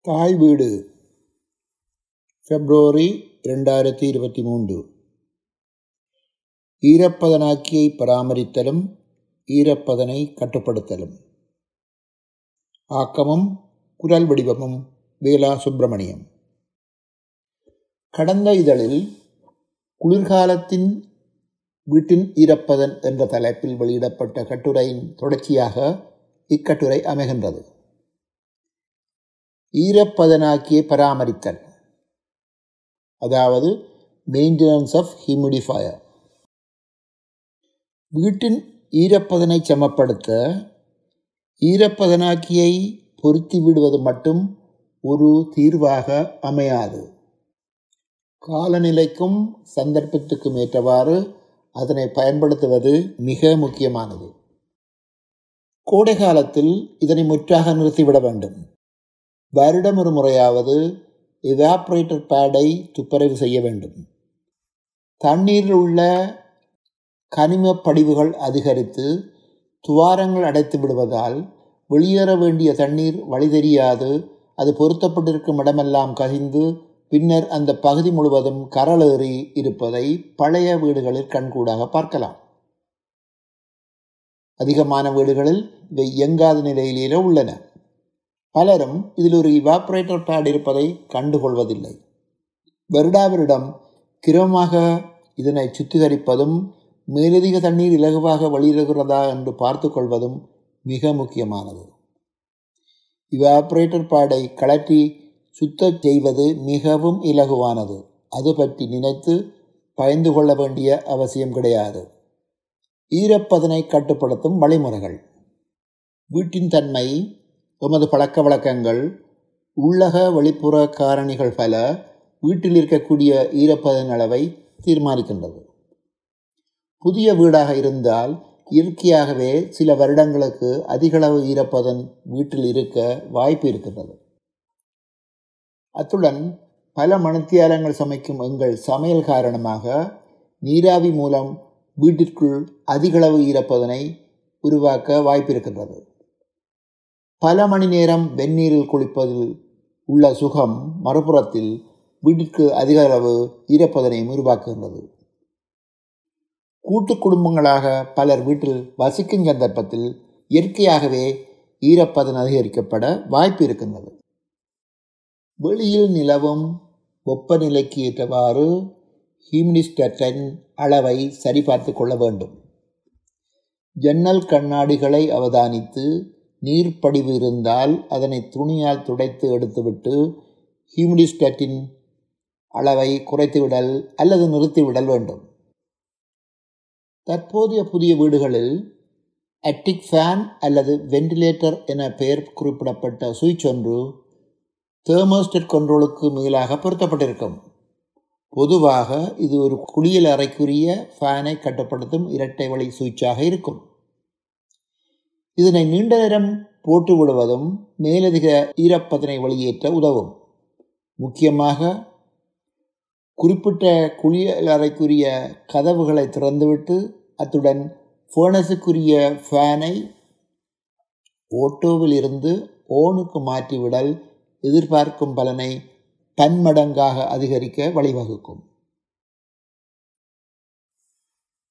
தாய் வீடு. பிப்ரவரி ரெண்டாயிரத்தி இருபத்தி மூன்று. ஈரப்பதனாக்கியை பராமரித்தலும் ஈரப்பதனை கட்டுப்படுத்தலும். ஆக்கமும் குரல் வடிவமும் வேலா சுப்பிரமணியம். கடந்த இதழில் குளிர்காலத்தின் வீட்டின் ஈரப்பதன் என்ற தலைப்பில் வெளியிடப்பட்ட கட்டுரையின் தொடர்ச்சியாக இக்கட்டுரை அமைகின்றது. ஈரப்பதனாக்கியை பராமரித்தல். அதாவது மெயின்டெனன்ஸ் ஆஃப் ஹியூமிடிஃபயர் வீட்டின் ஈரப்பதனை சமப்படுத்த ஈரப்பதனாக்கியை பொருத்தி விடுவது மட்டும் ஒரு தீர்வாக அமையாது. காலநிலைக்கும் சந்தர்ப்பத்துக்கும் ஏற்றவாறு அதனை பயன்படுத்துவது மிக முக்கியமானது. கோடை காலத்தில் இதனை முற்றாக நிறுத்திவிட வேண்டும். வருடம் ஒரு முறையாவது இவாப்ரேட்டர் பேடை துப்பரவு செய்ய வேண்டும். தண்ணீரில் உள்ள கனிம படிவுகள் அதிகரித்து துவாரங்கள் அடைத்து விடுவதால் வெளியேற வேண்டிய தண்ணீர் வழி தெரியாது அது பொருத்தப்பட்டிருக்கும் இடமெல்லாம் கசிந்து பின்னர் அந்த பகுதி முழுவதும் கரளேறி இருப்பதை பழைய வீடுகளில் கண்கூடாக பார்க்கலாம். அதிகமான வீடுகளில் இவை இயங்காத நிலையிலேயே உள்ளன. பலரும் இதில் ஒரு இவாப்ரேட்டர் பேட் இருப்பதை கண்டுகொள்வதில்லை. வருடாவரிடம் கிரமமாக இதனை சுத்திகரிப்பதும் மேலதிக தண்ணீர் இலகுவாக வெளியிடுகிறதா என்று பார்த்து கொள்வதும் மிக முக்கியமானது. இவாப்ரேட்டர் பேடை கலற்றி சுத்த செய்வது மிகவும் இலகுவானது. அது பற்றி நினைத்து பயந்து கொள்ள வேண்டிய அவசியம் கிடையாது. ஈரப்பதனை கட்டுப்படுத்தும் வழிமுறைகள். வீட்டின் தன்மை எமது பழக்க வழக்கங்கள் உள்ளக வெளிப்புற காரணிகள் பல வீட்டில் இருக்கக்கூடிய ஈரப்பதன் அளவை தீர்மானிக்கின்றது. புதிய வீடாக இருந்தால் இயற்கையாகவே சில வருடங்களுக்கு அதிகளவு ஈரப்பதன் வீட்டில் இருக்க வாய்ப்பு இருக்கின்றது. அத்துடன் பல மணித்தியாலங்கள் சமைக்கும் எங்கள் சமையல் காரணமாக நீராவி மூலம் வீட்டிற்குள் அதிகளவு ஈரப்பதனை உருவாக்க வாய்ப்பிருக்கின்றது பல மணி நேரம் வெந்நீரில் குளிப்பதில் உள்ள சுகம் மறுபுறத்தில் வீட்டிற்கு அதிக அளவு ஈரப்பதனையும் உருவாக்குகின்றது கூட்டு குடும்பங்களாக பலர் வீட்டில் வசிக்கும் சந்தர்ப்பத்தில் இயற்கையாகவே ஈரப்பதன் அதிகரிக்கப்பட வாய்ப்பு இருக்கின்றது. வெளியில் நிலவும் வெப்பநிலைக்கு ஏற்றவாறு ஹியூமினிஸ்டட்டின் அளவை சரிபார்த்து கொள்ள வேண்டும். ஜன்னல் கண்ணாடிகளை அவதானித்து நீர்ப்படிவு இருந்தால் அதனை துணியால் துடைத்து எடுத்துவிட்டு ஹியூமிடிஸ்டேட்டின் அளவை குறைத்துவிடல் அல்லது நிறுத்திவிடல் வேண்டும். தற்போதைய புதிய வீடுகளில் அட்டிக் ஃபேன் அல்லது வெண்டிலேட்டர் என பெயர் குறிப்பிடப்பட்ட சுவிட்ச் ஒன்று தேர்மோஸ்டெட் கண்ட்ரோலுக்கு மேலாக பொருத்தப்பட்டிருக்கும். பொதுவாக இது ஒரு குளியல் அறைக்குரிய ஃபேனை கட்டுப்படுத்தும் இரட்டை வழி சுவிட்சாக இருக்கும். இதனை நீண்ட நேரம் போட்டு விடுவதும் மேலதிக ஈரப்பதனை வெளியேற்ற உதவும். முக்கியமாக குறிப்பிட்ட குளியலறைக்குரிய கதவுகளை திறந்துவிட்டு அத்துடன் ஃபேனஸுக்குரிய ஃபேனை ஓட்டோவில் இருந்து ஓனுக்கு மாற்றிவிடல் எதிர்பார்க்கும் பலனை பன்மடங்காக அதிகரிக்க வழிவகுக்கும்.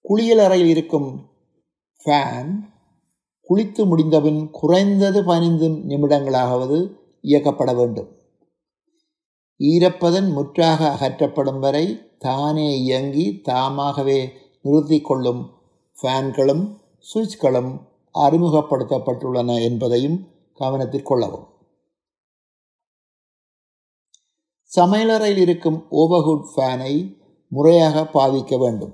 குளியலறையில் இருக்கும் ஃபேன் குளித்து முடிந்தபின் குறைந்தது பதினைந்து நிமிடங்களாவது இயக்கப்பட வேண்டும். ஈரப்பதன் முற்றாக அகற்றப்படும் வரை தானே இயங்கி தாமாகவே நிறுத்தி கொள்ளும் ஃபேன்களும் சுவிட்ச்களும் அறிமுகப்படுத்தப்பட்டுள்ளன என்பதையும் கவனத்தில் கொள்ளவும். சமையலறையில் இருக்கும் ஓவர்ஹுட் ஃபேனை முறையாக பாவிக்க வேண்டும்.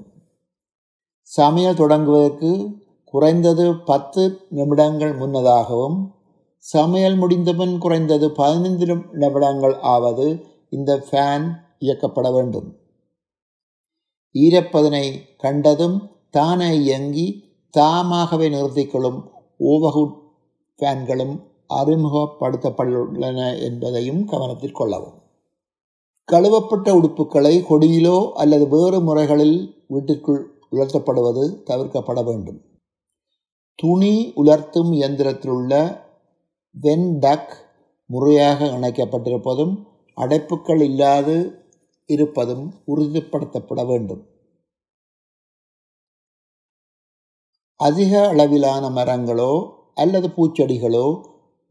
சமையல் தொடங்குவதற்கு குறைந்தது பத்து நிமிடங்கள் முன்னதாகவும் சமையல் முடிந்தபின் குறைந்தது பதினைந்து நிமிடங்கள் ஆவது இந்த ஃபேன் இயக்கப்பட வேண்டும். ஈரப்பதனை கண்டதும் தானே இயங்கி தாமாகவே நிறுத்திக்கொள்ளும் ஓவகுட் ஃபேன்களும் அறிமுகப்படுத்தப்பட்டுள்ளன என்பதையும் கவனத்தில் கொள்ளவும். கழுவப்பட்ட உடுப்புகளை கொடியிலோ அல்லது வேறு முறைகளில் வீட்டிற்குள் உலர்த்தப்படுவது தவிர்க்கப்பட வேண்டும். துணி உலர்த்தும் இயந்திரத்திலுள்ள வென் டக் முறையாக இணைக்கப்பட்டிருப்பதும் அடைப்புகள் இல்லாது இருப்பதும் உறுதிப்படுத்தப்பட வேண்டும். அதிக அளவிலான மரங்களோ அல்லது பூச்செடிகளோ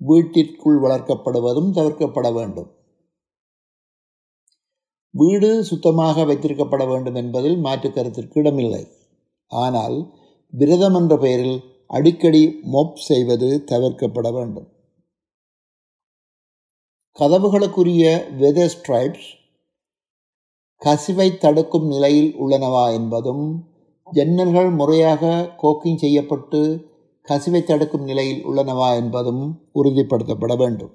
வீட்டிற்குள் வளர்க்கப்படுவதும் தவிர்க்கப்பட வேண்டும். வீடு சுத்தமாக வைத்திருக்கப்பட வேண்டும் என்பதில் மாற்று கருத்திற்கு இடமில்லை. ஆனால் விரதம் என்ற பெயரில் அடிக்கடி மொப் செய்வது தவிர்க்கப்பட வேண்டும். கதவுகளுக்குரிய வெதர் ஸ்ட்ரைப்ஸ் கசிவை தடுக்கும் நிலையில் உள்ளனவா என்பதும் ஜன்னல்கள் முறையாக கோக்கிங் செய்யப்பட்டு கசிவை தடுக்கும் நிலையில் உள்ளனவா என்பதும் உறுதிப்படுத்தப்பட வேண்டும்.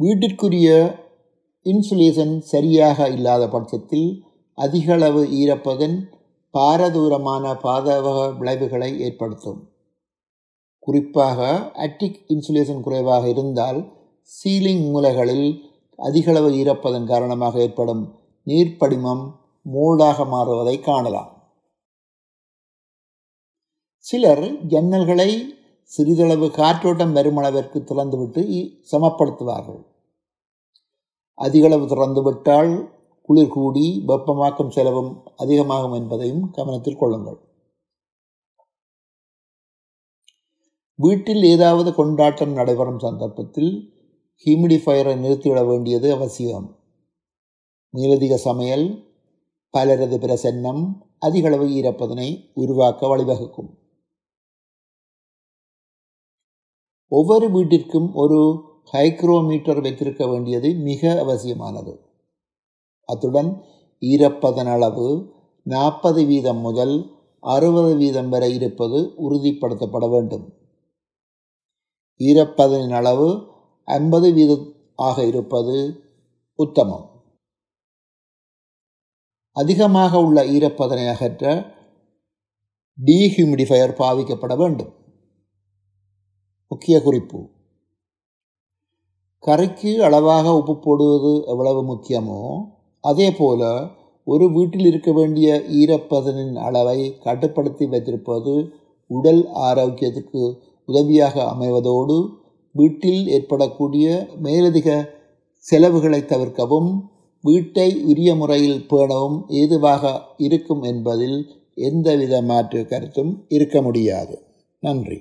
வீட்டிற்குரிய இன்சுலேஷன் சரியாக இல்லாத பட்சத்தில் அதிகளவு ஈரப்பதன் பாரதூரமான பாதக விளைவுகளை ஏற்படுத்தும். குறிப்பாக அட்டிக் இன்சுலேஷன் குறைவாக இருந்தால் சீலிங் மூலைகளில் அதிகளவு ஈரப்பதன் காரணமாக ஏற்படும் நீர்ப்படிமம் மூடாக மாறுவதை காணலாம். சிலர் ஜன்னல்களை சிறிதளவு காற்றோட்டம் வருமளவிற்கு திறந்துவிட்டு சமப்படுத்துவார்கள். அதிகளவு திறந்துவிட்டால் குளிர் கூடி வெப்பமாக்கும் செலவும் அதிகமாகும் என்பதையும் கவனத்தில் கொள்ளுங்கள். வீட்டில் ஏதாவது கொண்டாட்டம் நடைபெறும் சந்தர்ப்பத்தில் ஹியூமிடிஃபயரை நிறுத்திவிட வேண்டியது அவசியம். மேலதிக சமையல் பலரது பிரசன்னம் அதிகளவு ஈரப்பதனை உருவாக்க வழிவகுக்கும். ஒவ்வொரு வீட்டிற்கும் ஒரு ஹைக்ரோமீட்டர் வைத்திருக்க வேண்டியது மிக அவசியமானது. அத்துடன் ஈரப்பதன் அளவு நாற்பது வீதம் முதல் அறுபது வீதம் வரை இருப்பது உறுதிப்படுத்தப்பட வேண்டும். ஈரப்பதனின் அளவு ஐம்பது வீதம் ஆக இருப்பது உத்தமம். அதிகமாக உள்ள ஈரப்பதனை அகற்ற டீஹியூமிடிஃபயர் பாவிக்கப்பட வேண்டும். முக்கிய குறிப்பு. கறிக்கு அளவாக உப்பு போடுவது எவ்வளவு முக்கியமோ அதே போல ஒரு வீட்டில் இருக்க வேண்டிய ஈரப்பதனின் அளவை கட்டுப்படுத்தி வைத்திருப்பது உடல் ஆரோக்கியத்துக்கு உதவியாக அமைவதோடு வீட்டில் ஏற்படக்கூடிய மேலதிக செலவுகளை தவிர்க்கவும் வீட்டை உரிய முறையில் பேணவும் ஏதுவாக இருக்கும் என்பதில் எந்தவித மாற்று கருத்தும் இருக்க முடியாது. நன்றி.